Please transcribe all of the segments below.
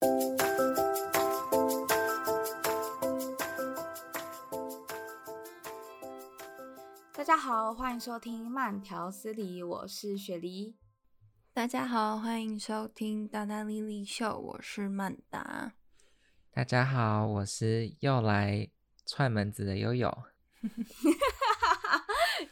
大家好，欢迎收听慢条斯理，我是雪梨。大家好，欢迎收听大大莉莉秀，我是曼达。大家好，我是又来串门子的悠悠。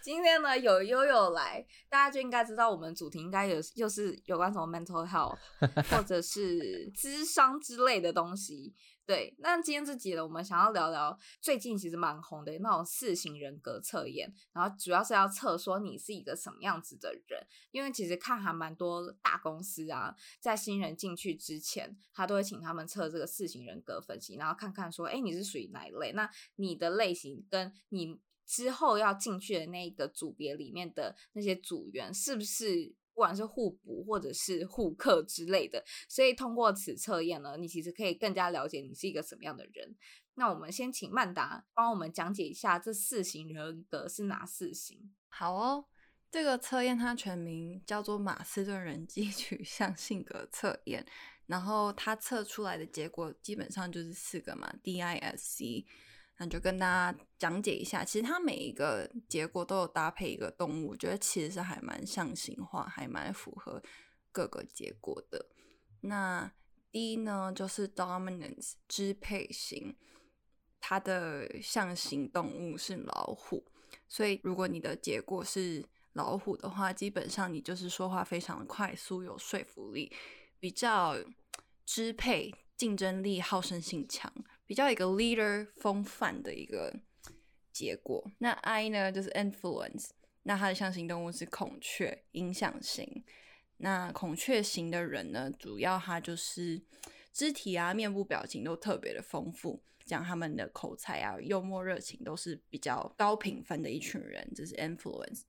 今天呢，有悠悠来，大家就应该知道我们主题应该有，又是有关什么 mental health 或者是智商之类的东西。对，那今天这集呢，我们想要聊聊最近其实蛮红的那种四型人格测验，然后主要是要测说你是一个什么样子的人，因为其实看还蛮多大公司啊，在新人进去之前，他都会请他们测这个四型人格分析，然后看看说，哎，你是属于哪一类？那你的类型跟你。之后要进去的那个组别里面的那些组员，是不是不管是互补或者是互克之类的？所以通过此测验呢，你其实可以更加了解你是一个什么样的人。那我们先请曼达帮我们讲解一下这四型人格是哪四型？好哦，这个测验它全名叫做马斯顿人际取向性格测验，然后它测出来的结果基本上就是四个嘛，DISC。那就跟大家讲解一下，其实它每一个结果都有搭配一个动物，我觉得其实是还蛮象形化，还蛮符合各个结果的。那第一呢，就是 dominance 支配型，它的象形动物是老虎，所以如果你的结果是老虎的话，基本上你就是说话非常的快速，有说服力，比较支配，竞争力，好胜性强。比较一个 leader 风范的一个结果。那 I 呢，就是 influence，那它的象形动物是孔雀，影响型。那孔雀型的人呢，主要他就是肢体啊、面部表情都特别的丰富，讲他们的口才啊、幽默、热情都是比较高评分的一群人，这是 influence。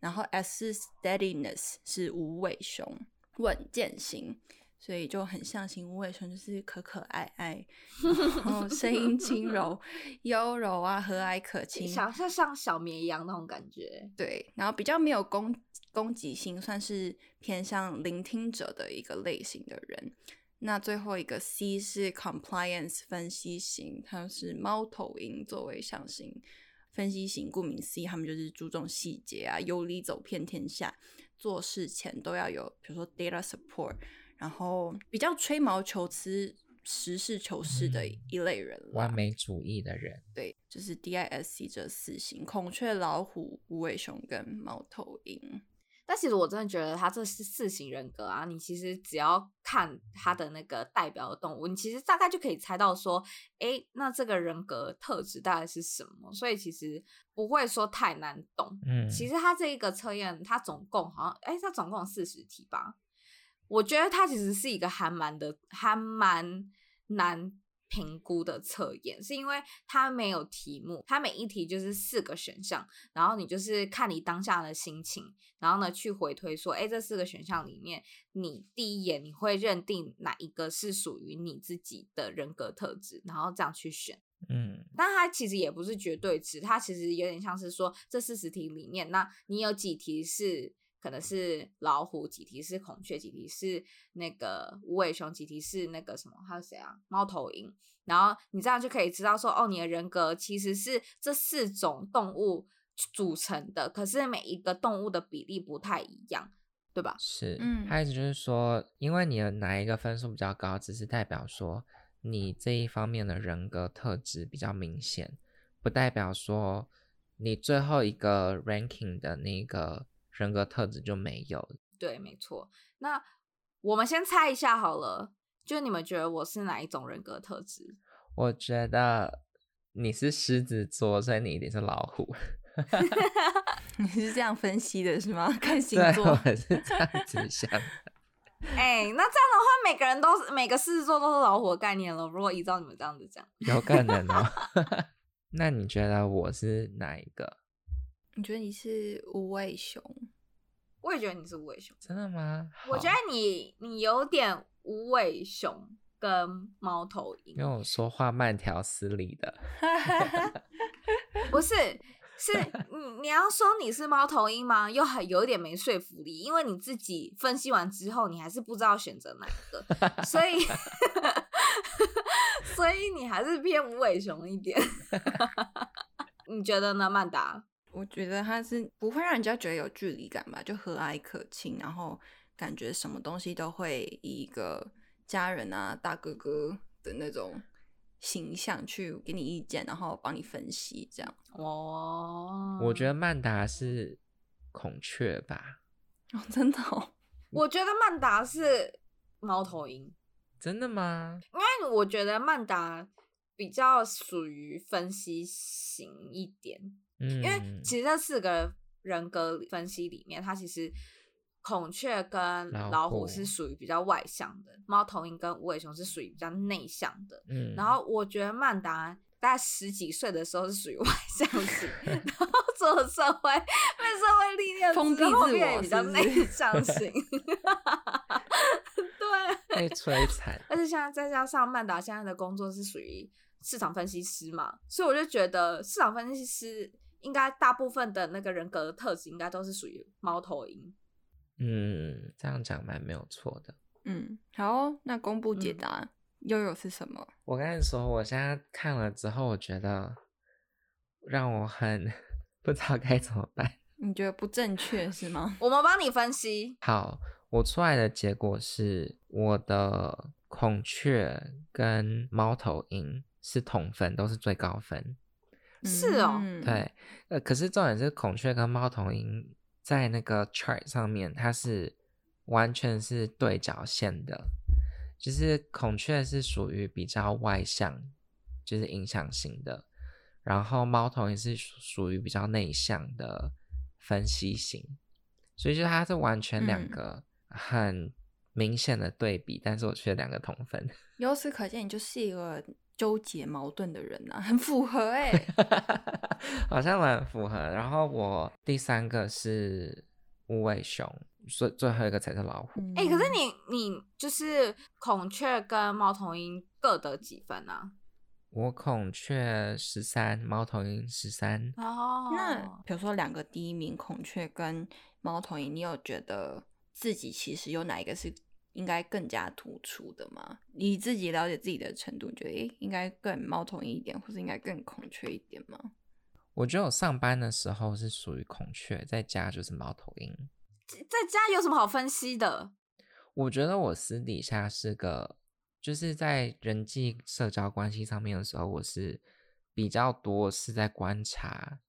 然后 S 是 steadiness，是无尾熊，稳健型。所以就很像型无尾熊，就是可可爱爱，然后声音轻柔、优柔啊，和蔼可亲，像是像小绵羊那种感觉。对，然后比较没有攻攻击性，算是偏向聆听者的一个类型的人。那最后一个 C 是 compliance 分析型，它是猫头鹰作为象形分析型，顾名思义，他们就是注重细节啊，有理走遍天下，做事前都要有，比如说 data support。然后比较吹毛求疵、实事求是的一类人，完美主义的人，对，就是 DISC 这四型：孔雀、老虎、无尾熊跟猫头鹰。但其实我真的觉得他这是四型人格啊，你其实只要看他的那个代表的动物，你其实大概就可以猜到说，哎，那这个人格特质大概是什么？所以其实不会说太难懂。嗯，其实他这一个测验，他总共好像，哎，他总共四十题吧。我觉得它其实是一个还蛮的、还蛮难评估的测验，是因为它没有题目，它每一题就是四个选项，然后你就是看你当下的心情，然后呢去回推说，哎，这四个选项里面，你第一眼你会认定哪一个是属于你自己的人格特质，然后这样去选。嗯，但它其实也不是绝对值，它其实有点像是说，这四十题里面，那你有几题是。可能是老虎，几题是孔雀，几题是那个无尾熊，几题是那个什么？还有谁啊？猫头鹰。然后你这样就可以知道说，哦，你的人格其实是这四种动物组成的，可是每一个动物的比例不太一样，对吧？是，嗯，他意思就是说，因为你的哪一个分数比较高，只是代表说你这一方面的人格特质比较明显，不代表说你最后一个 ranking 的那个。人格特质就没有。对，没错。那我们先猜一下好了，就你们觉得我是哪一种人格特质？我觉得你是狮子座，所以你一定是老虎。你是这样分析的是吗？看星座，我是这样子想的。哎、欸，那这样的话，每个人都是每个狮子座都是老虎的概念了。如果依照你们这样子讲，有可能哦。那你觉得我是哪一个？你觉得你是无尾熊？我也觉得你是无尾熊。真的吗？我觉得你你有点无尾熊跟猫头鹰。因为我说话慢条斯理的。不是，是 你你要说你是猫头鹰吗？又很有一点没说服力，因为你自己分析完之后，你还是不知道选择哪一个，所以所以你还是偏无尾熊一点。你觉得呢，曼达？我觉得他是不会让人家觉得有距离感吧，就和蔼可亲，然后感觉什么东西都会以一个家人啊、大哥哥的那种形象去给你意见，然后帮你分析这样。哦，我觉得曼达是孔雀吧？哦，真的哦。我觉得曼达是猫头鹰。真的吗？因为我觉得曼达比较属于分析型一点，嗯，因为其实这四个人格分析里面，它其实孔雀跟老虎是属于比较外向的，猫头鹰跟无尾熊是属于比较内向的，嗯，然后我觉得曼达大概十几岁的时候是属于外向型，然后做了社会被社会历练封闭自我，比较内向型。对。被摧残，而且现在再加上曼达现在的工作是属于市场分析师嘛，所以我就觉得市场分析师应该大部分的那个人格的特质应该都是属于猫头鹰。嗯，这样讲蛮没有错的。嗯，好哦，那公布解答，悠悠是什么？我跟你说，我现在看了之后，我觉得让我很不知道该怎么办。你觉得不正确是吗？我们帮你分析。好。我出来的结果是，我的孔雀跟猫头鹰是同分，都是最高分。是哦，对，呃，可是重点是孔雀跟猫头鹰在那个 chart 上面，它是完全是对角线的，就是孔雀是属于比较外向，就是影响型的，然后猫头鹰是属于比较内向的分析型，所以就它是完全两个。嗯很明显的对比，但是我却两个同分。由此可见，你就是一个纠结矛盾的人啊，很符合哎、欸，好像蛮符合。然后我第三个是无尾熊，最最后一个才是老虎。哎、嗯欸，可是你你就是孔雀跟猫头鹰各得几分啊？我孔雀十三，猫头鹰十三。哦，那比如说两个第一名孔雀跟猫头鹰，你有觉得？自己其实有哪一个是应该更加突出的吗？你自己了解自己的程度，觉得诶应该更猫头鹰一点，或是应该更孔雀一点吗？我觉得我上班的时候是属于孔雀，在家就是猫头鹰。在家有什么好分析的？我觉得我私底下是个，就是在人际社交关系上面的时候，我是比较多是在观察，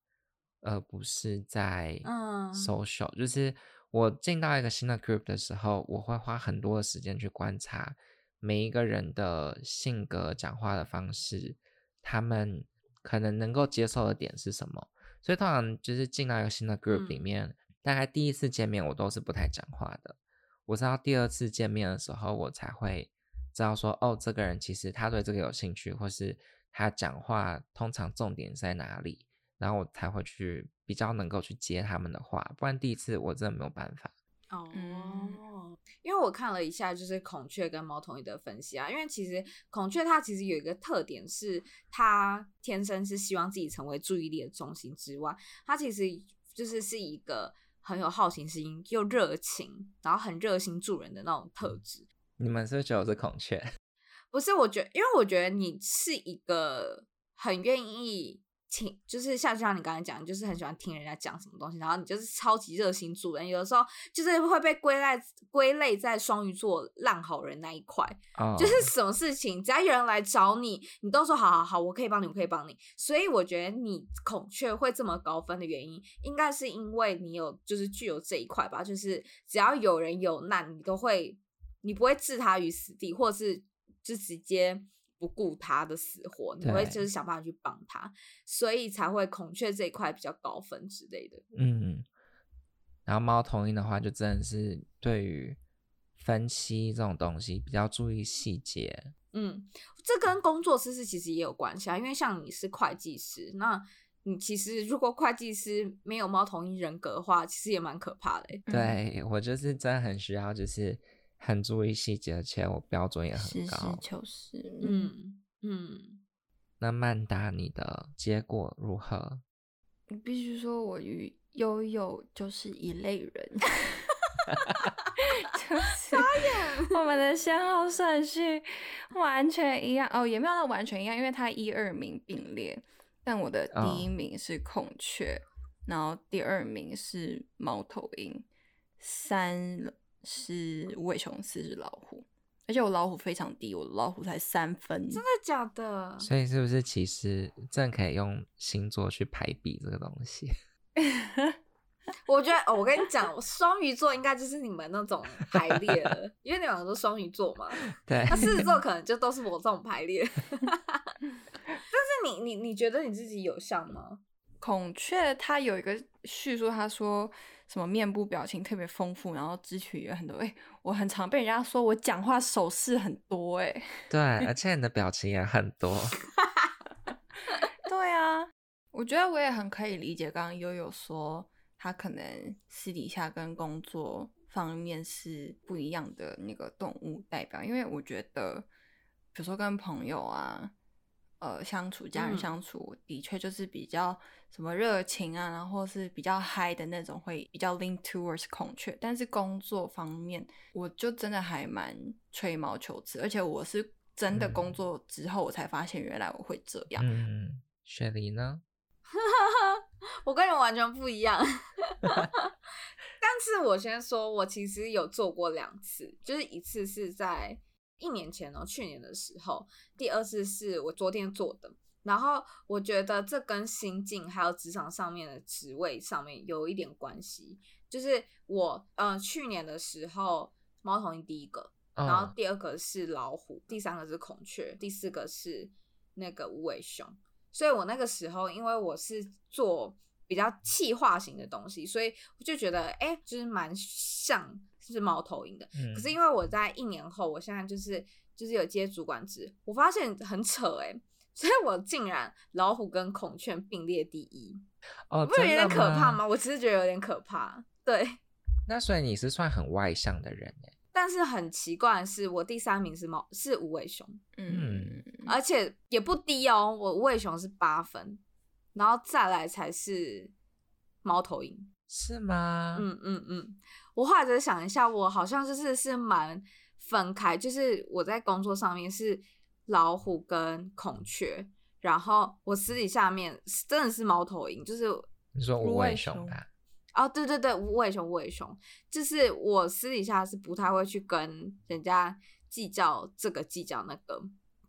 而不是在嗯 social，就是。我进到一个新的 group 的时候，我会花很多的时间去观察每一个人的性格、讲话的方式，他们可能能够接受的点是什么。所以通常就是进到一个新的 group 里面，嗯、大概第一次见面我都是不太讲话的。我知道第二次见面的时候，我才会知道说，哦，这个人其实他对这个有兴趣，或是他讲话通常重点在哪里。然后我才会去比较能够去接他们的话，不然第一次我真的没有办法。哦，嗯、因为我看了一下，就是孔雀跟猫头鹰的分析啊。因为其实孔雀它其实有一个特点是，它天生是希望自己成为注意力的中心之外，它其实就是是一个很有好奇心又热情，然后很热心助人的那种特质。你们是不是觉得我是孔雀？不是，我觉得，因为我觉得你是一个很愿意。听，就是像就像你刚才讲，就是很喜欢听人家讲什么东西，然后你就是超级热心助人，有的时候就是会被归类归类在双鱼座烂好人那一块，oh. 就是什么事情只要有人来找你，你都说好好好，我可以帮你，我可以帮你。所以我觉得你孔雀会这么高分的原因，应该是因为你有就是具有这一块吧，就是只要有人有难，你都会，你不会置他于死地，或者是就直接。不顾他的死活，你会就是想办法去帮他，所以才会孔雀这一块比较高分之类的。嗯，然后猫头鹰的话，就真的是对于分析这种东西比较注意细节。嗯，这跟工作知识其实也有关系啊，因为像你是会计师，那你其实如果会计师没有猫头鹰人格的话，其实也蛮可怕的。对，我就是真的很需要，就是。很注意细节，而且我标准也很高。实事求是，嗯嗯。那曼达，你的结果如何？你必须说，我与悠悠就是一类人。就是我们的先后顺序完全一样哦，也没有到完全一样，因为他一二名并列，但我的第一名是孔雀，哦、然后第二名是猫头鹰，三是无尾熊，四只老虎，而且我老虎非常低，我老虎才三分，真的假的？所以是不是其实真可以用星座去排比这个东西？我觉得，哦、我跟你讲，双鱼座应该就是你们那种排列了，因为你们两个都双鱼座嘛。对。那狮子座 可能就都是我这种排列。但是你你你觉得你自己有像吗？孔雀它有一个叙述，他说什么面部表情特别丰富，然后肢体也很多。哎、欸，我很常被人家说我讲话手势很多、欸。哎，对，而且你的表情也很多。对啊，我觉得我也很可以理解。刚刚悠悠说。他可能私底下跟工作方面是不一样的那个动物代表，因为我觉得，比如说跟朋友啊，呃，相处、家人相处，嗯、的确就是比较什么热情啊，然后是比较嗨的那种，会比较 lean towards 孔雀。但是工作方面，我就真的还蛮吹毛求疵，而且我是真的工作之后，我才发现原来我会这样。嗯，雪梨呢？我跟你完全不一样，但是我先说，我其实有做过两次，就是一次是在一年前哦，去年的时候，第二次是我昨天做的。然后我觉得这跟心境还有职场上面的职位上面有一点关系。就是我呃去年的时候，猫头鹰第一个，然后第二个是老虎，第三个是孔雀，第四个是那个无尾熊。所以我那个时候，因为我是做比较气化型的东西，所以我就觉得，哎、欸，就是蛮像是猫头鹰的。嗯、可是因为我在一年后，我现在就是就是有接主管职，我发现很扯哎、欸，所以我竟然老虎跟孔雀并列第一，哦，不是有点可怕吗？我只是觉得有点可怕。对，那所以你是算很外向的人哎。但是很奇怪的是，我第三名是猫，是无尾熊，嗯，而且也不低哦，我无尾熊是八分，然后再来才是猫头鹰，是吗？嗯嗯嗯，我后来再想一下，我好像就是是蛮分开，就是我在工作上面是老虎跟孔雀，然后我私底下面真的是猫头鹰，就是你说无尾熊吧。哦，对对对，无尾熊，无尾熊，就是我私底下是不太会去跟人家计较这个计较那个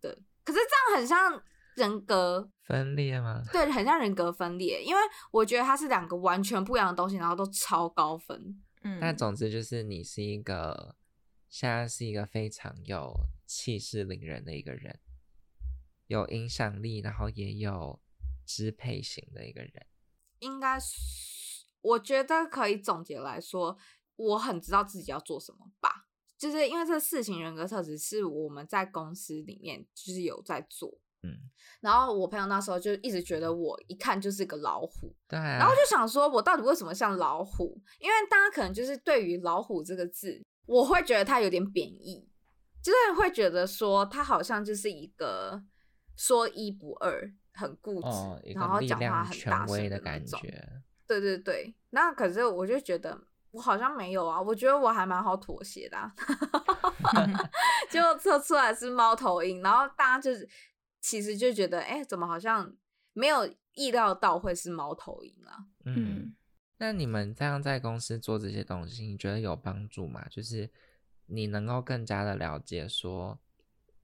的。可是这样很像人格分裂吗？对，很像人格分裂，因为我觉得它是两个完全不一样的东西，然后都超高分。嗯，但总之就是你是一个现在是一个非常有气势凌人的一个人，有影响力，然后也有支配型的一个人，应该是。我觉得可以总结来说，我很知道自己要做什么吧。就是因为这四型人格特质是我们在公司里面就是有在做，嗯。然后我朋友那时候就一直觉得我一看就是个老虎，对。然后就想说，我到底为什么像老虎？因为大家可能就是对于“老虎”这个字，我会觉得它有点贬义，就是会觉得说它好像就是一个说一不二、很固执，哦、然后讲话很大声的感觉。对对对，那可是我就觉得我好像没有啊，我觉得我还蛮好妥协的，啊，结果测出来是猫头鹰，然后大家就是其实就觉得，哎，怎么好像没有意料到会是猫头鹰啊？嗯，那你们这样在公司做这些东西，你觉得有帮助吗？就是你能够更加的了解说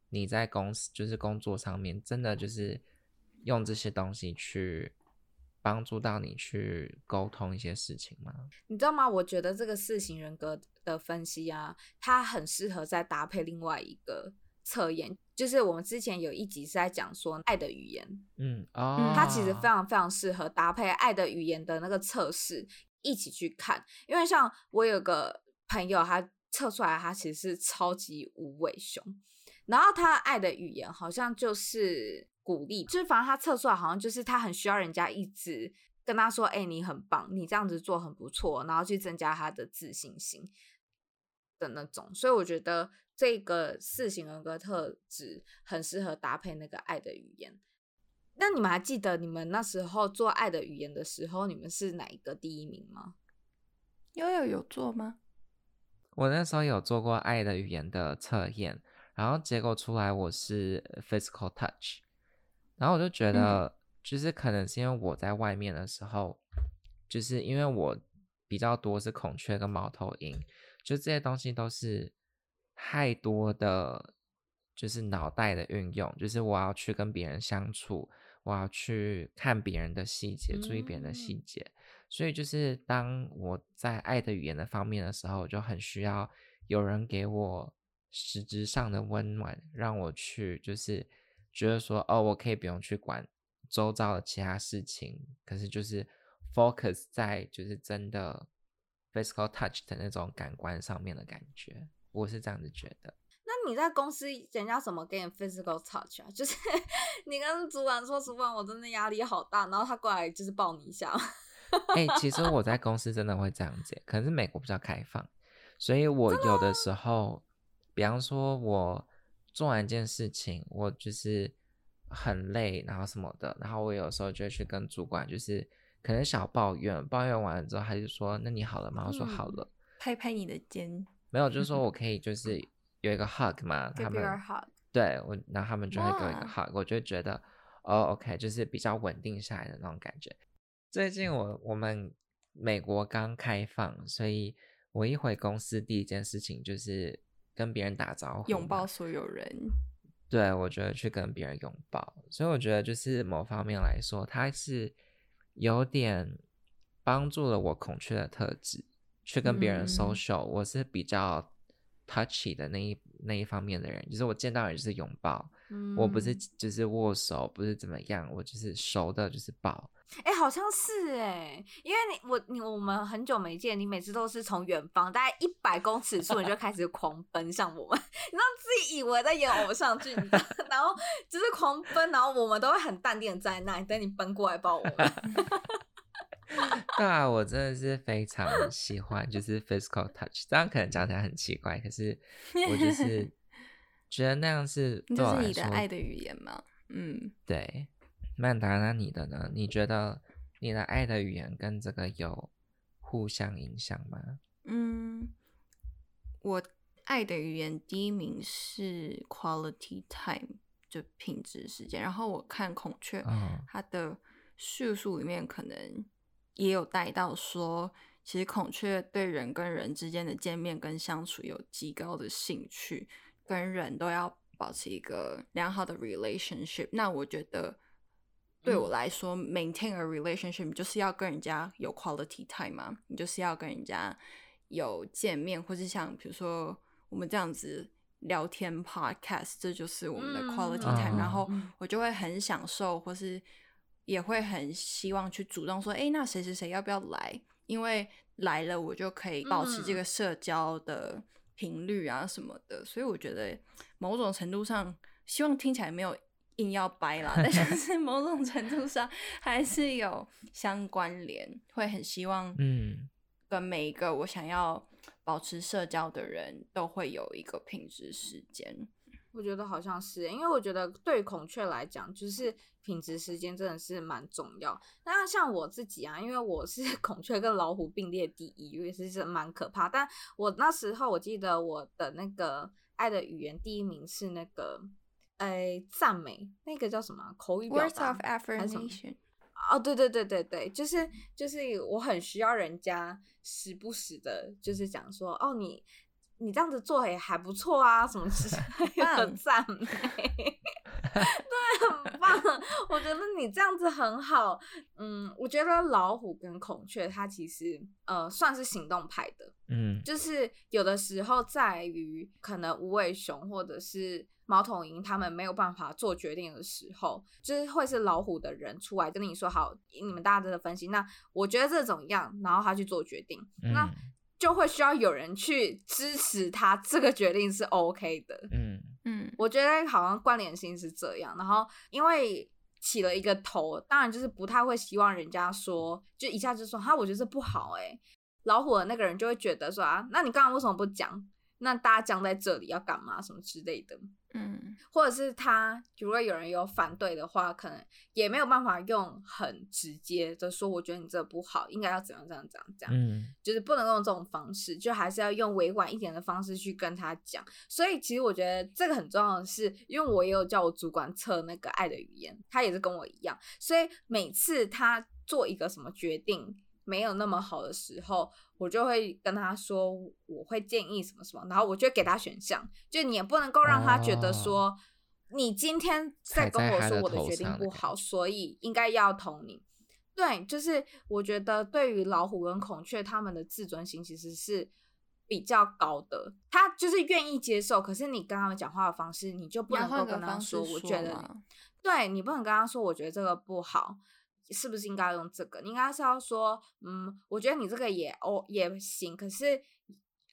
你在公司就是工作上面真的就是用这些东西去。帮助到你去沟通一些事情吗？你知道吗？我觉得这个四型人格的分析啊，它很适合再搭配另外一个测验，就是我们之前有一集是在讲说爱的语言，嗯，哦，它其实非常非常适合搭配爱的语言的那个测试一起去看，因为像我有个朋友，他测出来他其实是超级无尾熊，然后他爱的语言好像就是。鼓励，就是反正他测出来好像就是他很需要人家一直跟他说：“哎、欸，你很棒，你这样子做很不错。”然后去增加他的自信心的那种。所以我觉得这个四型人格特质很适合搭配那个爱的语言。那你们还记得你们那时候做爱的语言的时候，你们是哪一个第一名吗？悠悠有做吗？我那时候有做过爱的语言的测验，然后结果出来我是 physical touch，然后我就觉得，就是可能是因为我在外面的时候，嗯、就是因为我比较多是孔雀跟猫头鹰，就这些东西都是太多的，就是脑袋的运用，就是我要去跟别人相处，我要去看别人的细节，注意别人的细节。嗯所以就是当我在爱的语言的方面的时候，我就很需要有人给我实质上的温暖，让我去就是觉得说，哦，我可以不用去管周遭的其他事情，可是就是 focus 在就是真的 physical touch 的那种感官上面的感觉，我是这样子觉得。那你在公司人家怎么给你 physical touch 啊？就是你跟主管说，主管我真的压力好大，然后他过来就是抱你一下。哎、欸，其实我在 公司真的会这样子，可能是美国比较开放，所以我有的时候，比方说我做完一件事情，我就是很累，然后什么的，然后我有时候就会去跟主管，就是可能小抱怨，抱怨完了之后，他就说：“那你好了吗？”我说：“好了。”拍拍你的肩，没有，就是说 我可以就是有一个 hug 嘛，他们对我，然后他们就会给我一个 hug，我就觉得哦，OK，就是比较稳定下来的那种感觉。最近我我们美国刚开放，所以我一回公司第一件事情就是跟别人打招呼，拥抱所有人。对，我觉得去跟别人拥抱，所以我觉得就是某方面来说，它是有点帮助了我孔雀的特质，去跟别人 social。嗯。我是比较 touchy 的那一那一方面的人，就是我见到人就是拥抱，嗯，我不是就是握手，不是怎么样，我就是熟的，就是抱。哎、欸，好像是哎、欸，因为你我你我们很久没见，你每次都是从远方大概一百公尺处，你就开始狂奔向我们，你知道自己以为在演偶像剧，然后就是狂奔，然后我们都会很淡定的在那里等你奔过来抱我们。对啊，我真的是非常喜欢，就是 physical touch，这样可能讲起来很奇怪，可是我就是觉得那样是就是你的爱的语言吗，嗯，对。曼达，那你的呢？你觉得你的爱的语言跟这个有互相影响吗？嗯，我爱的语言第一名是 quality time，就品质时间。然后我看孔雀，哦、它的叙述里面可能也有带到说，其实孔雀对人跟人之间的见面跟相处有极高的兴趣，跟人都要保持一个良好的 relationship。那我觉得。对我来说，maintain a relationship 就是要跟人家有 quality time 嘛，你就是要跟人家有见面，或是像比如说我们这样子聊天 podcast，这就是我们的 quality time，嗯。然后我就会很享受，或是也会很希望去主动说，哎，那谁谁谁要不要来？因为来了，我就可以保持这个社交的频率啊什么的。所以我觉得某种程度上，希望听起来没有。硬要掰啦，但 是某种程度上还是有相关联，会很希望，嗯，跟每一个我想要保持社交的人都会有一个品质时间。我觉得好像是，因为我觉得对孔雀来讲，就是品质时间真的是蛮重要。那像我自己啊，因为我是 孔雀跟老虎并列第一，也是是蛮可怕。但我那时候我记得我的那个爱的语言第一名是那个。哎，赞美那个叫什么口语表达？Words of affirmation。哦，对对对对对，就是就是我很需要人家时不时的，就是讲说，哦，你你这样子做也还不错啊，什么之类 的赞美，对，很棒。我觉得你这样子很好。嗯，我觉得老虎跟孔雀它其实呃算是行动派的，嗯，就是有的时候在于可能无尾熊或者是。猫头鹰他们没有办法做决定的时候，就是会是老虎的人出来跟你说好，你们大家的分析，那我觉得这种样，然后他去做决定，嗯，那就会需要有人去支持他这个决定是 OK 的。嗯嗯，我觉得好像关联性是这样，然后因为起了一个头，当然就是不太会希望人家说，就一下就说哈，我觉得这不好哎，老虎的那个人就会觉得说啊，那你刚刚为什么不讲？那大家僵在这里要干嘛？什么之类的。嗯，或者是他如果有人有反对的话，可能也没有办法用很直接的说，我觉得你这不好，应该要怎样怎样怎样怎样。嗯，就是不能用这种方式，就还是要用委婉一点的方式去跟他讲。所以其实我觉得这个很重要的是，因为我也有叫我主管测那个爱的语言，他也是跟我一样，所以每次他做一个什么决定。没有那么好的时候，我就会跟他说，我会建议什么什么，然后我就给他选项，就你也不能够让他觉得说，哦、你今天在跟我说我的决定不好，所以应该要同你。对，就是我觉得对于老虎跟孔雀，他们的自尊心其实是比较高的，他就是愿意接受，可是你跟他们讲话的方式，你就不能够跟他说，说我觉得，对，你不能跟他说，我觉得这个不好。是不是应该用这个？你应该是要说，嗯，我觉得你这个也哦也行，可是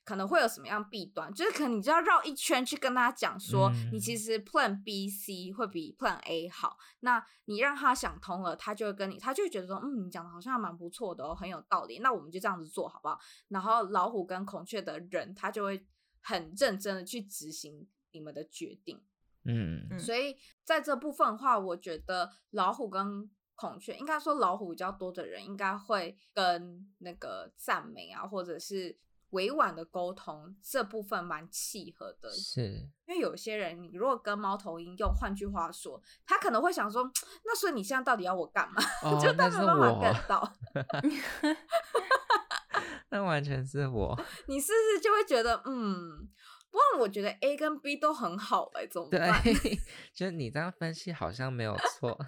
可能会有什么样弊端？就是可能你就要绕一圈去跟他讲说，嗯、你其实 Plan B、C 会比 Plan A 好。那你让他想通了，他就会跟你，他就会觉得说，嗯，你讲的好像还蛮不错的哦，很有道理。那我们就这样子做好不好？然后老虎跟孔雀的人，他就会很认真的去执行你们的决定。嗯，所以在这部分的话，我觉得老虎跟孔雀应该说老虎比较多的人，应该会跟那个赞美啊，或者是委婉的沟通这部分蛮契合的。是，因为有些人，你如果跟猫头鹰用，换句话说，他可能会想说，那所以你现在到底要我干嘛？哦、就他没办法 get 到。那完全是我。你是不是就会觉得，嗯，不过我觉得 A 跟 B 都很好哎、欸，怎么办？对，就是你这样分析好像没有错。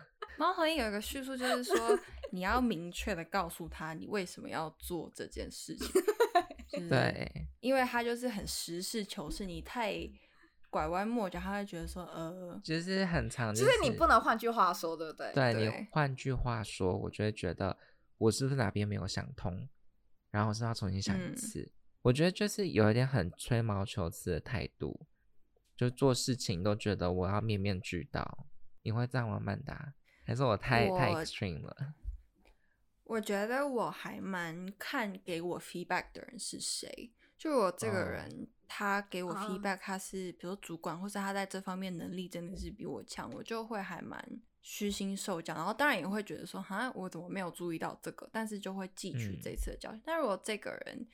猫头鹰有一个叙述，就是说 你要明确的告诉他你为什么要做这件事情。就是、对，因为他就是很实事求是，你太拐弯抹角，他会觉得说呃，就是很长，就是你不能换句话说，对不对？对，对你换句话说，我就会觉得我是不是哪边没有想通，然后我是要重新想一次。嗯、我觉得就是有一点很吹毛求疵的态度，就做事情都觉得我要面面俱到。你会这样吗，曼达？还是我太我太 extreme 了。我觉得我还蛮看给我 feedback 的人是谁。就我这个人，oh. 他给我 feedback，他是比如说主管，或者他在这方面能力真的是比我强，我就会还蛮虚心受教。然后当然也会觉得说，哈，我怎么没有注意到这个？但是就会汲取这次的教训。嗯、但如果这个人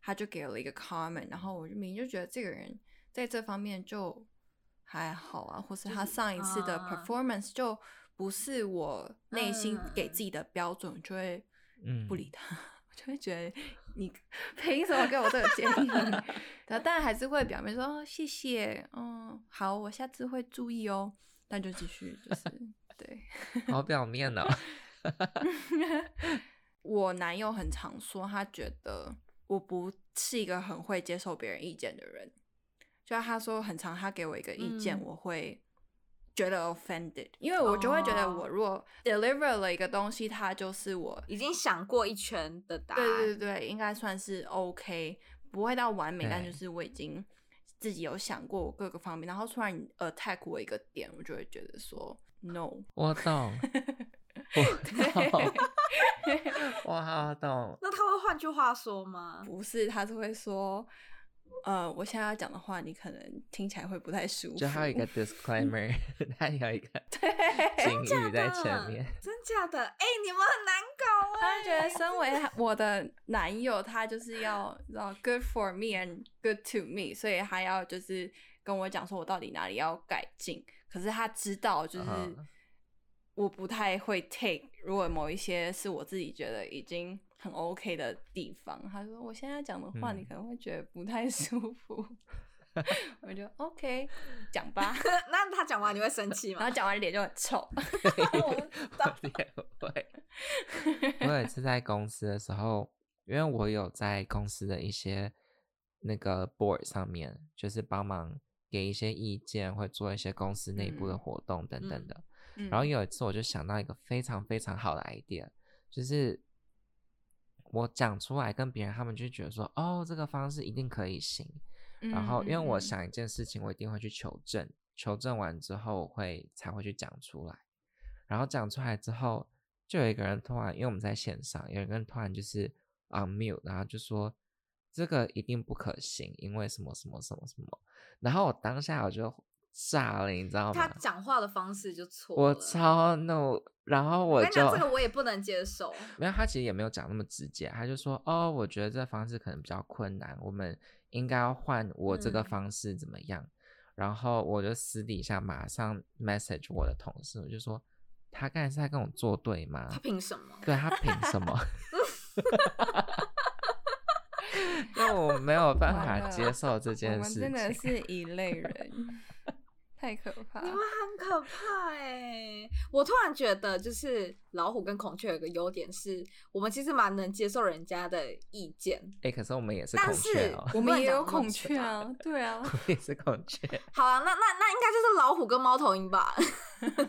他就给了一个 comment，然后我就明明就觉得这个人在这方面就还好啊，或是他上一次的 performance 就。不是我内心给自己的标准，嗯、就会不理他，我、嗯、就会觉得你凭什么给我这个建议？但但还是会表面说、哦、谢谢，嗯，好，我下次会注意哦。但就继续就是对，好表面呢、哦。我男友很常说，他觉得我不是一个很会接受别人意见的人。就他说，很常他给我一个意见，嗯、我会。觉得 offended，因为我就会觉得我如果 deliver 了一个东西，它就是我已经想过一圈的答案。对对对，应该算是 OK，不会到完美，但就是我已经自己有想过我各个方面，然后突然 attack 我一个点，我就会觉得说 no。我懂，我懂，我好懂。那他会换句话说吗？不是，他是会说。呃，我现在要讲的话，你可能听起来会不太舒服。就还有一个 disclaimer，还有一个 对警语在前面。真假的？哎、欸，你们很难搞。他觉得身为我的男友，他就是要知道 good for me and good to me，所以他要就是跟我讲说我到底哪里要改进。可是他知道，就是我不太会 take，如果某一些是我自己觉得已经。很 OK 的地方，他说：“我现在讲的话，你可能会觉得不太舒服。嗯”我就 OK 讲吧。那他讲完你会生气吗？然后讲完脸就很臭。我也会。我有一次在公司的时候，因为我有在公司的一些那个 board 上面，就是帮忙给一些意见，会做一些公司内部的活动等等的。嗯嗯、然后有一次，我就想到一个非常非常好的 idea，就是。我讲出来跟别人，他们就觉得说，哦，这个方式一定可以行。然后，因为我想一件事情，我一定会去求证，求证完之后我会才会去讲出来。然后讲出来之后，就有一个人突然，因为我们在线上，有一个人突然就是 unmute，然后就说，这个一定不可行，因为什么什么什么什么。然后我当下我就炸了，你知道吗？他讲话的方式就错了，我超怒。然后我就这个我也不能接受。没有，他其实也没有讲那么直接，他就说：“哦，我觉得这方式可能比较困难，我们应该要换我这个方式怎么样？”嗯、然后我就私底下马上 message 我的同事，我就说：“他刚才是在跟我作对吗？他凭什么？对，他凭什么？” 因为我没有办法接受这件事情，真的是一类人，太可怕。你们很可怕哎！我突然觉得，就是老虎跟孔雀有个优点是，我们其实蛮能接受人家的意见。哎、欸，可是我们也是孔雀、喔，我们也有孔雀啊，对啊，我也是孔雀。好啊，那那那应该就是老虎跟猫头鹰吧？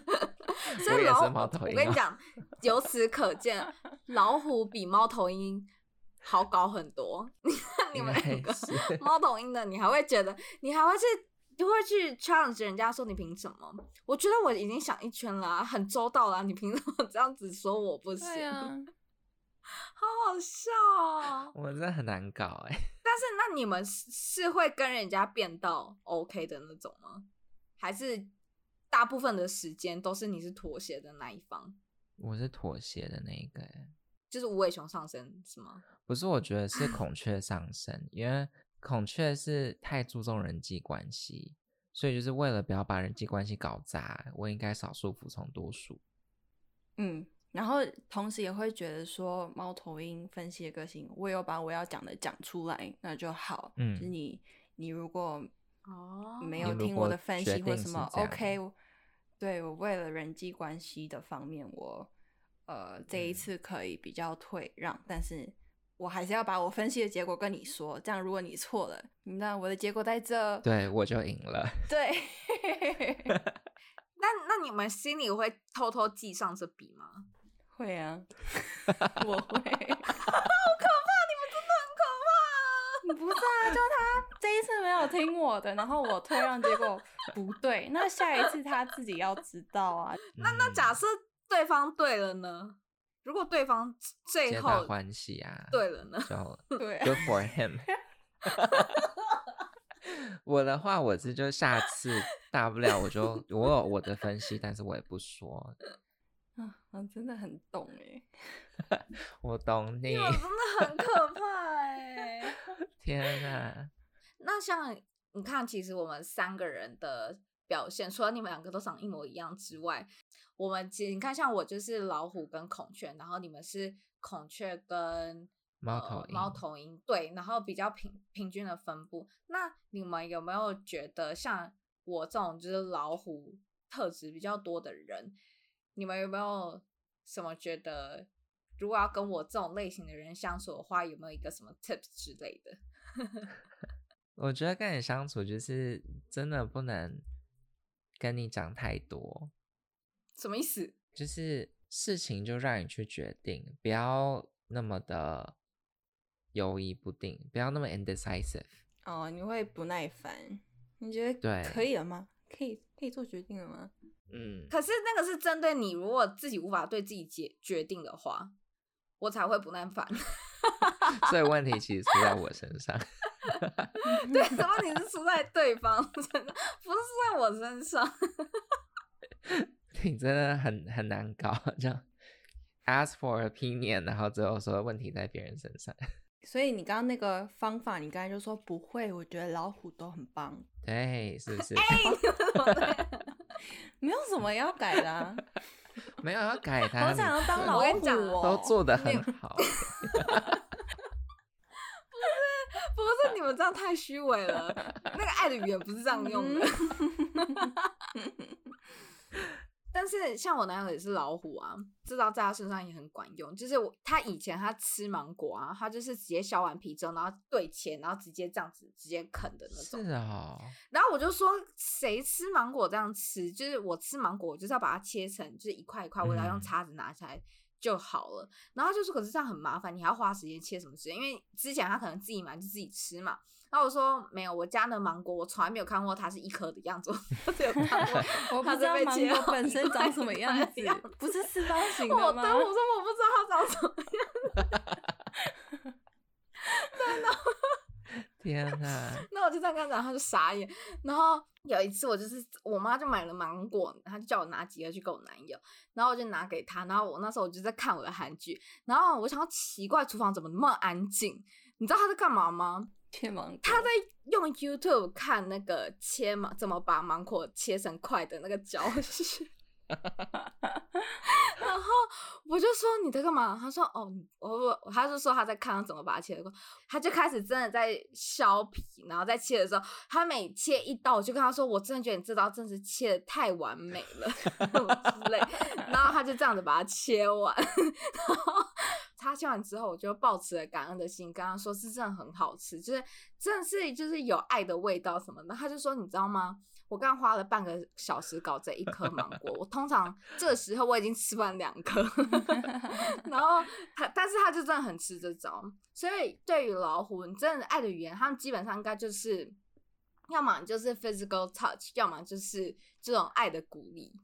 所以老虎，我跟你讲，由此可见，老虎比猫头鹰。好搞很多，你看你们两个猫头鹰的，你还会觉得，你还会去，你会去 challenge 人家说你凭什么？我觉得我已经想一圈了，很周到了，你凭什么 这样子说我不行？啊、好好笑哦！我真的很难搞哎。但是那你们是会跟人家变到 OK 的那种吗？还是大部分的时间都是你是妥协的那一方？我是妥协的那一个，就是无尾熊上身是吗？不是，我觉得是孔雀上身，因为孔雀是太注重人际关系，所以就是为了不要把人际关系搞砸，我应该少数服从多数。嗯，然后同时也会觉得说，猫头鹰分析的个性，我有把我要讲的讲出来，那就好。嗯，就是你你如果哦没有听我的分析或什么，OK，对，我为了人际关系的方面，我呃这一次可以比较退让，嗯、但是。我还是要把我分析的结果跟你说，这样如果你错了，那我的结果在这，对，我就赢了。对，那那你们心里会偷偷记上这笔吗？会啊，我会。好可怕！你们真的很可怕。不是啊，就他这一次没有听我的，然后我退让结果不对，那下一次他自己要知道啊。那那假设对方对了呢？如果对方最后欢喜啊，对了呢，就 对，Good for him。我的话，我是就下次 大不了我就我有我的分析，但是我也不说。啊，真的很懂哎，我懂你，我真的很可怕哎，天哪！那像你看，其实我们三个人的表现，除了你们两个都长一模一样之外。我们其实你看，像我就是老虎跟孔雀，然后你们是孔雀跟猫头鹰，猫头鹰对，然后比较平平均的分布。那你们有没有觉得像我这种就是老虎特质比较多的人，你们有没有什么觉得，如果要跟我这种类型的人相处的话，有没有一个什么 tips 之类的？我觉得跟你相处就是真的不能跟你讲太多。什么意思？就是事情就让你去决定，不要那么的犹豫不定，不要那么 indecisive。哦，你会不耐烦？你觉得对可以了吗？可以可以做决定了吗？嗯。可是那个是针对你，如果自己无法对自己决决定的话，我才会不耐烦。所以问题其实出在我身上。对，问题是出在对方身上，不是出在我身上。你真的很很难搞，这样 ask for opinion，然后最后说问题在别人身上。所以你刚刚那个方法，你刚才就说不会，我觉得老虎都很棒。对，是不是？没有什么要改的啊，没有要改的。我想要当老虎哦，都做的很好。不是，你们这样太虚伪了。那个爱的语言不是这样用的。但是像我男友也是老虎啊，这招在他身上也很管用。就是我他以前他吃芒果啊，他就是直接削完皮之后，然后对切，然后直接这样子直接啃的那种。是啊。然后我就说，谁吃芒果这样吃？就是我吃芒果，我就是要把它切成就是一块一块，我要用叉子拿起来就好了。嗯、然后他就说，可是这样很麻烦，你还要花时间切什么时间？因为之前他可能自己买就自己吃嘛。然后我说没有，我家的芒果我从来没有看过它是一颗的样子，我只有看过 我不知道芒果本身长什么样子，不是四方形的吗？我对，我说我不知道它长什么样子。天哪！那我就这样跟他讲，他就傻眼。然后有一次，我就是我妈就买了芒果，她就叫我拿几个去给我男友，然后我就拿给他。然后我那时候我就在看我的韩剧，然后我想要奇怪，厨房怎么那么安静？你知道他在干嘛吗？切芒果。他在用 YouTube 看那个切芒，怎么把芒果切成块的那个教学。然后我就说你在干嘛？他说哦，我我他就说他在看他怎么把它切的。他就开始真的在削皮，然后在切的时候，他每切一刀，我就跟他说，我真的觉得你这刀真是切的太完美了之类。然后他就这样子把它切完，然后他切完之后，我就抱持了感恩的心跟他说，是真的很好吃，就是真的是就是有爱的味道什么的。他就说你知道吗？我刚花了半个小时搞这一颗芒果，我通常这个时候我已经吃完两颗，然后他，但是他就真的很吃这招，所以对于老虎，你真的爱的语言，他们基本上应该就是，要么就是 physical touch，要么就是这种爱的鼓励。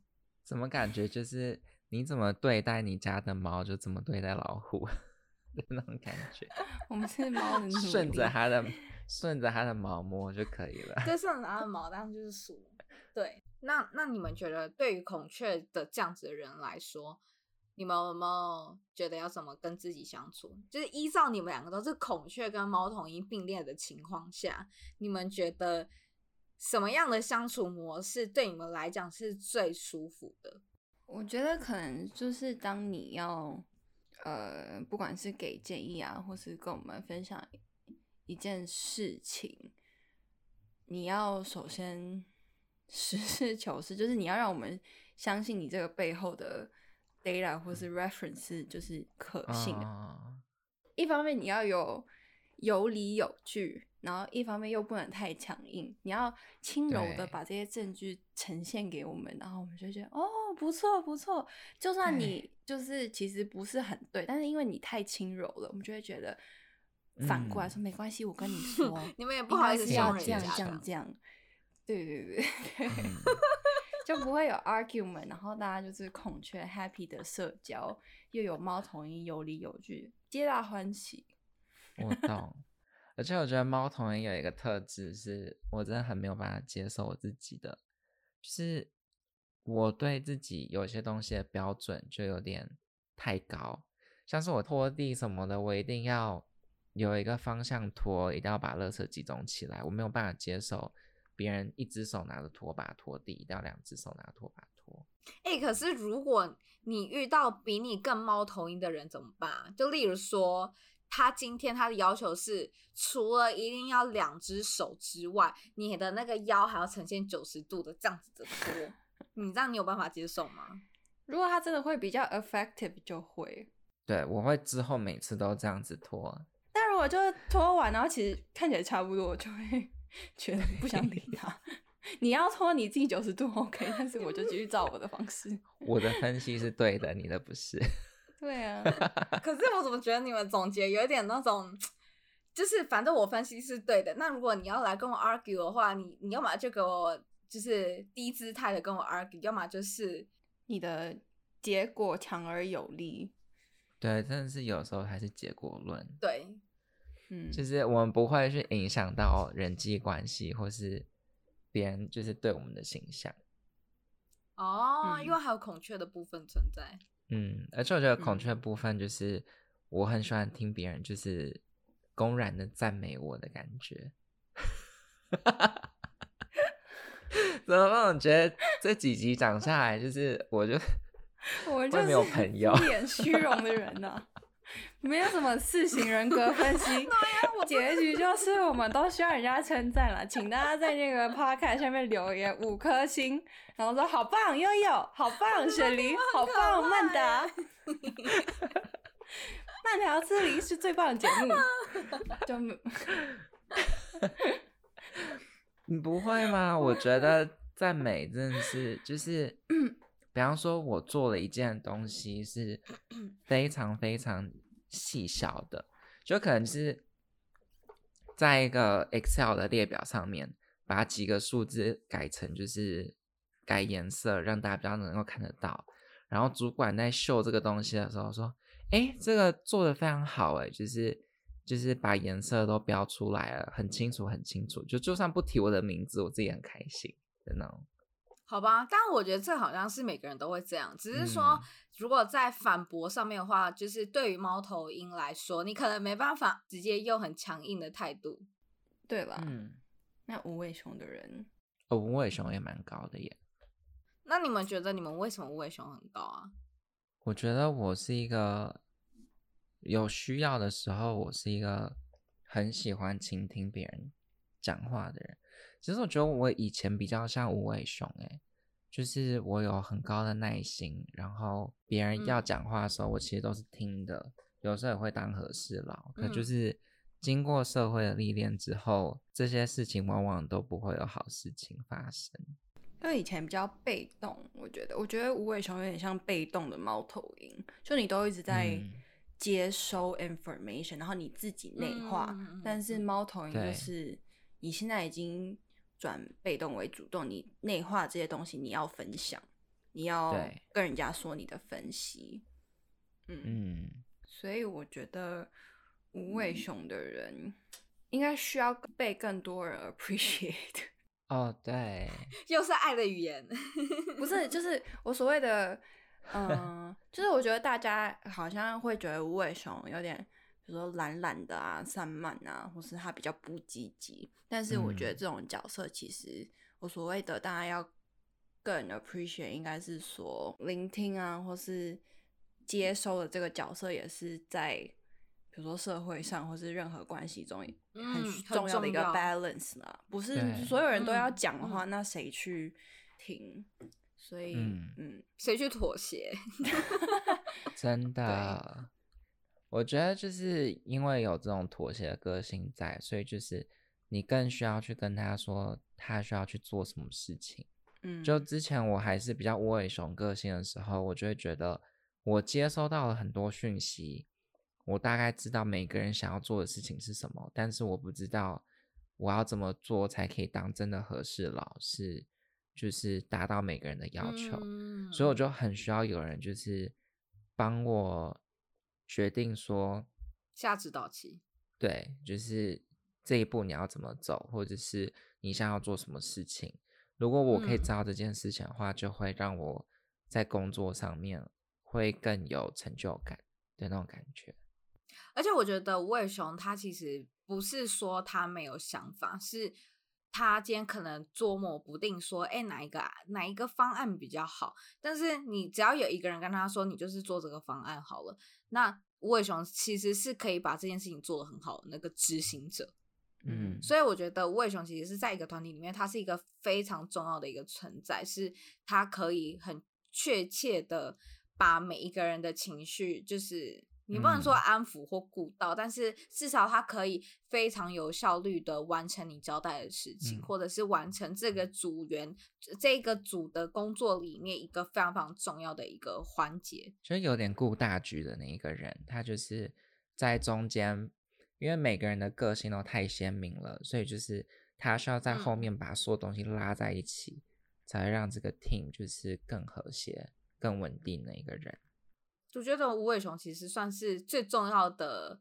怎么感觉就是你怎么对待你家的猫，就怎么对待老虎的 那种感觉？我们是猫的顺着它的。顺着它的毛摸就可以了。对，顺着它的毛，当然就是属。对，那那你们觉得，对于孔雀的这样子的人来说，你们有没有觉得要怎么跟自己相处？就是依照你们两个都是孔雀跟猫头鹰并列的情况下，你们觉得什么样的相处模式对你们来讲是最舒服的？我觉得可能就是当你要，呃，不管是给建议啊，或是跟我们分享。一件事情，你要首先实事求是，就是你要让我们相信你这个背后的 data 或是 reference 就是可信的。Uh... 一方面你要有有理有据，然后一方面又不能太强硬，你要轻柔的把这些证据呈现给我们，然后我们就觉得哦，不错不错。就算你就是其实不是很对，但是因为你太轻柔了，我们就会觉得。反过来说、嗯、没关系，我跟你说，你们也不好意思要这样这样这样，对对对，对，就不会有 argument，然后大家就是孔雀 happy 的社交，又有猫头鹰有理有据，皆大欢喜。我懂，而且我觉得猫头鹰有一个特质是我真的很没有办法接受我自己的，就是我对自己有些东西的标准就有点太高，像是我拖地什么的，我一定要。有一个方向拖，一定要把垃圾集中起来。我没有办法接受别人一只手拿着拖把拖地，一定要两只手拿拖把拖。哎、欸，可是如果你遇到比你更猫头鹰的人怎么办？就例如说，他今天他的要求是，除了一定要两只手之外，你的那个腰还要呈现九十度的这样子的拖。你这样你有办法接受吗？如果他真的会比较 effective，就会。对，我会之后每次都这样子拖。但如果就是拖完，然后其实看起来差不多，我就会觉得不想理他。你要拖你自己九十度 OK，但是我就继续照我的方式。我的分析是对的，你的不是。对啊。可是我怎么觉得你们总结有点那种，就是反正我分析是对的。那如果你要来跟我 argue 的话，你你要么就给我就是低姿态的跟我 argue，要么就是你的结果强而有力。对，真的是有时候还是结果论。对，嗯，就是我们不会去影响到人际关系，或是别人就是对我们的形象。哦，嗯，因为还有孔雀的部分存在。嗯，而且我觉得孔雀部分就是我很喜欢听别人就是公然的赞美我的感觉。怎么办？我觉得这几集讲下来，就是我就。我就是没有朋友，一脸虚荣的人呢、啊，没有什么四型人格分析，结局就是我们都需要人家称赞了，请大家在那个 podcast 下面留言五颗星，然后说好棒悠悠，好棒雪梨，好棒曼达，慢条斯理是最棒的节目，就你不会吗？我觉得赞美真的是就是。比方说，我做了一件东西是非常非常细小的，就可能是在一个 Excel 的列表上面，把几个数字改成就是改颜色，让大家比较能够看得到。然后主管在秀这个东西的时候说：“哎，这个做的非常好，哎，就是就是把颜色都标出来了，很清楚，很清楚。就就算不提我的名字，我自己很开心真的。好吧，但我觉得这好像是每个人都会这样，只是说，嗯、如果在反驳上面的话，就是对于猫头鹰来说，你可能没办法直接用很强硬的态度，对吧？嗯，那无尾熊的人，哦，无尾熊也蛮高的耶。那你们觉得你们为什么无尾熊很高啊？我觉得我是一个有需要的时候，我是一个很喜欢倾听别人讲话的人。其实我觉得我以前比较像无尾熊，诶，就是我有很高的耐心，然后别人要讲话的时候，我其实都是听的，有时候也会当和事佬。可就是经过社会的历练之后，这些事情往往都不会有好事情发生。因为以前比较被动，我觉得，我觉得无尾熊有点像被动的猫头鹰，就你都一直在接收 information，、嗯、然后你自己内化。嗯、但是猫头鹰就是你现在已经。转被动为主动，你内化这些东西，你要分享，你要跟人家说你的分析，嗯，嗯，所以我觉得无尾熊的人应该需要被更多人 appreciate。哦，对，又是爱的语言，不是，就是我所谓的，嗯、呃，就是我觉得大家好像会觉得无尾熊有点。比如说懒懒的啊、散漫啊，或是他比较不积极。但是我觉得这种角色，其实我所谓的大家要更 appreciate，应该是说聆听啊，或是接收的这个角色，也是在比如说社会上或是任何关系中很重要的一个 balance 啦。不是所有人都要讲的话，那谁去听？所以，嗯，谁去妥协？真的。我觉得就是因为有这种妥协的个性在，所以就是你更需要去跟他说他需要去做什么事情。嗯，就之前我还是比较无尾熊个性的时候，我就会觉得我接收到了很多讯息，我大概知道每个人想要做的事情是什么，但是我不知道我要怎么做才可以当真的和事佬，是就是达到每个人的要求。嗯，所以我就很需要有人就是帮我。决定说下指导期，对，就是这一步你要怎么走，或者是你想要做什么事情。如果我可以知道这件事情的话，嗯、就会让我在工作上面会更有成就感的那种感觉。而且我觉得无尾熊他其实不是说他没有想法，是他今天可能捉摸不定，说哎哪一个哪一个方案比较好。但是你只要有一个人跟他说，你就是做这个方案好了。那无尾熊其实是可以把这件事情做得很好的那个执行者，嗯，所以我觉得无尾熊其实是在一个团体里面，它是一个非常重要的一个存在，是它可以很确切的把每一个人的情绪就是。你不能说安抚或顾到，嗯，但是至少他可以非常有效率的完成你交代的事情，嗯，或者是完成这个组员这个组的工作里面一个非常非常重要的一个环节，就有点顾大局的那一个人，他就是在中间，因为每个人的个性都太鲜明了，所以就是他需要在后面。把所有东西拉在一起，嗯，才会让这个 team 就是更和谐、更稳定的一个人。我觉得无尾熊其实算是最重要的，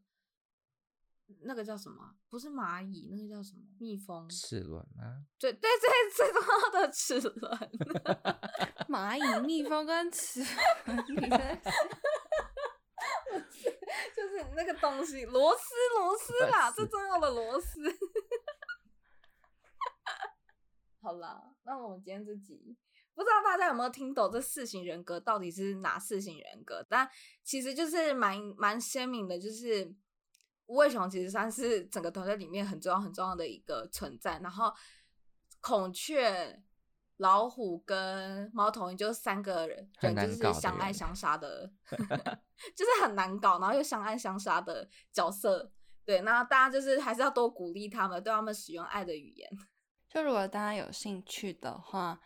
那个叫什么？不是蚂蚁，那个叫什么？蜜蜂？齿轮啊？对对对，最重要的齿轮。蚂蚁、蜜蜂跟齿轮，就是那个东西，螺丝，螺丝啦，最重要的螺丝。好啦，那我们今天这集。不知道大家有没有听懂这四型人格到底是哪四型人格？但其实就是蛮蛮鲜明的，就是无尾熊其实算是整个团队里面很重要很重要的一个存在。然后孔雀、老虎跟猫头鹰就三个人，人就是相爱相杀的，就是很难搞，然后又相爱相杀的角色。对，那大家就是还是要多鼓励他们，对他们使用爱的语言。就如果大家有兴趣的话。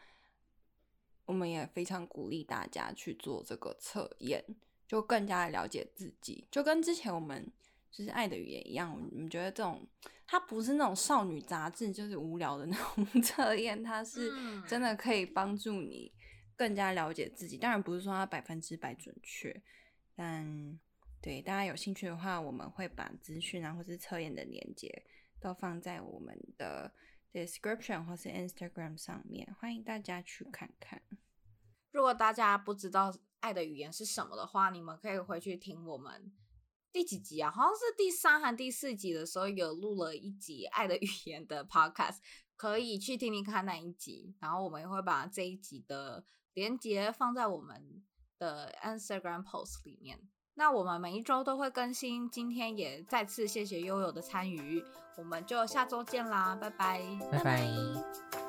我们也非常鼓励大家去做这个测验，就更加了解自己。就跟之前我们就是爱的语言一样，我们觉得这种它不是那种少女杂志，就是无聊的那种 测验，它是真的可以帮助你更加了解自己。当然不是说它百分之百准确，但对，大家有兴趣的话，我们会把资讯啊，或是测验的链接都放在我们的 description 或是 Instagram 上面，欢迎大家去看看。如果大家不知道爱的语言是什么的话，你们可以回去听我们第几集啊？好像是第三还第四集的时候有录了一集爱的语言的 podcast，可以去听听看那一集。然后我们也会把这一集的连接放在我们的 Instagram post 里面。那我们每一周都会更新，今天也再次谢谢悠悠的参与，我们就下周见啦，拜拜，拜拜。